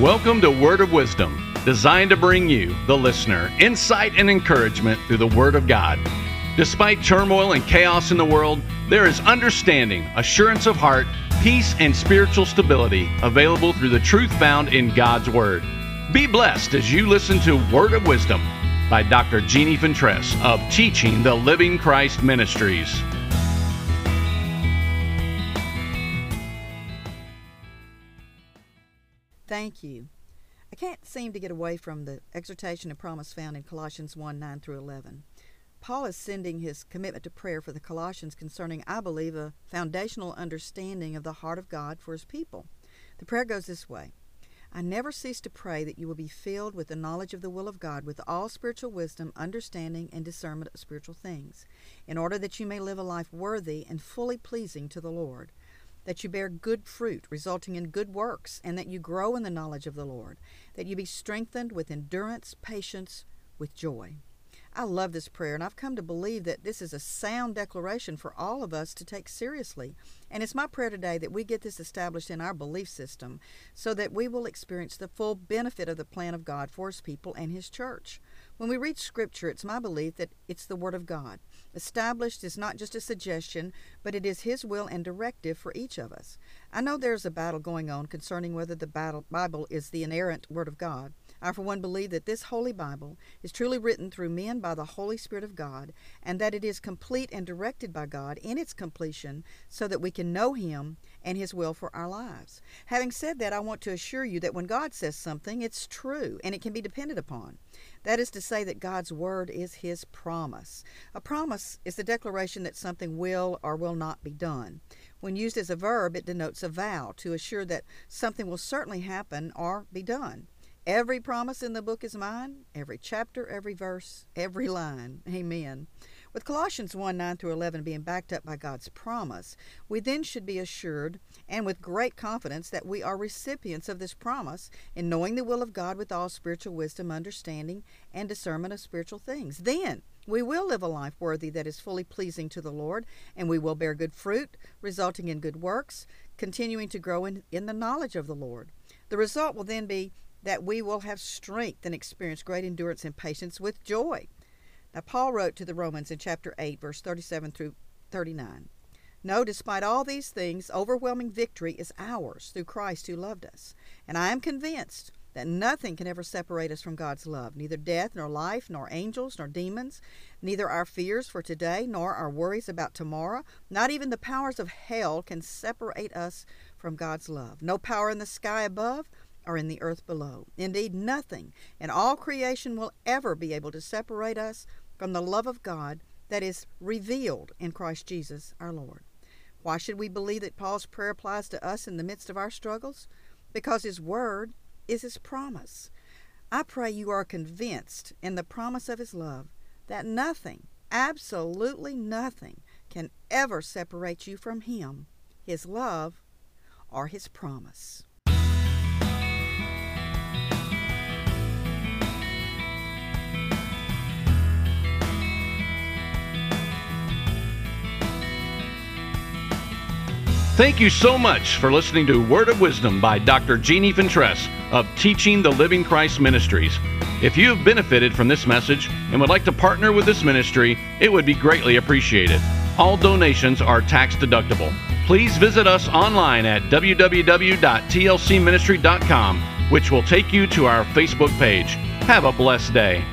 Welcome to Word of Wisdom, designed to bring you, the listener, insight and encouragement through the Word of God. Despite turmoil and chaos in the world, there is understanding, assurance of heart, peace, and spiritual stability available through the truth found in God's Word. Be blessed as you listen to Word of Wisdom by Dr. Jeannie Fentress of Teaching the Living Christ Ministries. Thank you. I can't seem to get away from the exhortation and promise found in Colossians 1 9 through 11. Paul is sending his commitment to prayer for the Colossians concerning, I believe, a foundational understanding of the heart of God for his people. The prayer goes this way I never cease to pray that you will be filled with the knowledge of the will of God, with all spiritual wisdom, understanding, and discernment of spiritual things, in order that you may live a life worthy and fully pleasing to the Lord that you bear good fruit, resulting in good works, and that you grow in the knowledge of the Lord, that you be strengthened with endurance, patience, with joy. I love this prayer, and I've come to believe that this is a sound declaration for all of us to take seriously. And it's my prayer today that we get this established in our belief system so that we will experience the full benefit of the plan of God for His people and His church. When we read Scripture, it's my belief that it's the Word of God. Established is not just a suggestion, but it is His will and directive for each of us. I know there's a battle going on concerning whether the Bible is the inerrant Word of God. I, for one, believe that this Holy Bible is truly written through men by the Holy Spirit of God, and that it is complete and directed by God in its completion so that we can know Him and His will for our lives. Having said that, I want to assure you that when God says something, it's true and it can be depended upon. That is to say, that God's Word is His promise. A promise is the declaration that something will or will not be done. When used as a verb, it denotes a vow to assure that something will certainly happen or be done. Every promise in the book is mine, every chapter, every verse, every line. Amen. With Colossians 1 9 through 11 being backed up by God's promise, we then should be assured and with great confidence that we are recipients of this promise in knowing the will of God with all spiritual wisdom, understanding, and discernment of spiritual things. Then we will live a life worthy that is fully pleasing to the Lord, and we will bear good fruit, resulting in good works, continuing to grow in, in the knowledge of the Lord. The result will then be that we will have strength and experience great endurance and patience with joy. Now, Paul wrote to the Romans in chapter 8, verse 37 through 39. No, despite all these things, overwhelming victory is ours through Christ who loved us. And I am convinced that nothing can ever separate us from God's love, neither death, nor life, nor angels, nor demons, neither our fears for today, nor our worries about tomorrow, not even the powers of hell can separate us from God's love. No power in the sky above or in the earth below. Indeed, nothing in all creation will ever be able to separate us from the love of God that is revealed in Christ Jesus our Lord. Why should we believe that Paul's prayer applies to us in the midst of our struggles? Because his word is his promise. I pray you are convinced in the promise of his love that nothing, absolutely nothing, can ever separate you from him, his love, or his promise. Thank you so much for listening to Word of Wisdom by Dr. Jeannie Fentress of Teaching the Living Christ Ministries. If you have benefited from this message and would like to partner with this ministry, it would be greatly appreciated. All donations are tax deductible. Please visit us online at www.tlcministry.com, which will take you to our Facebook page. Have a blessed day.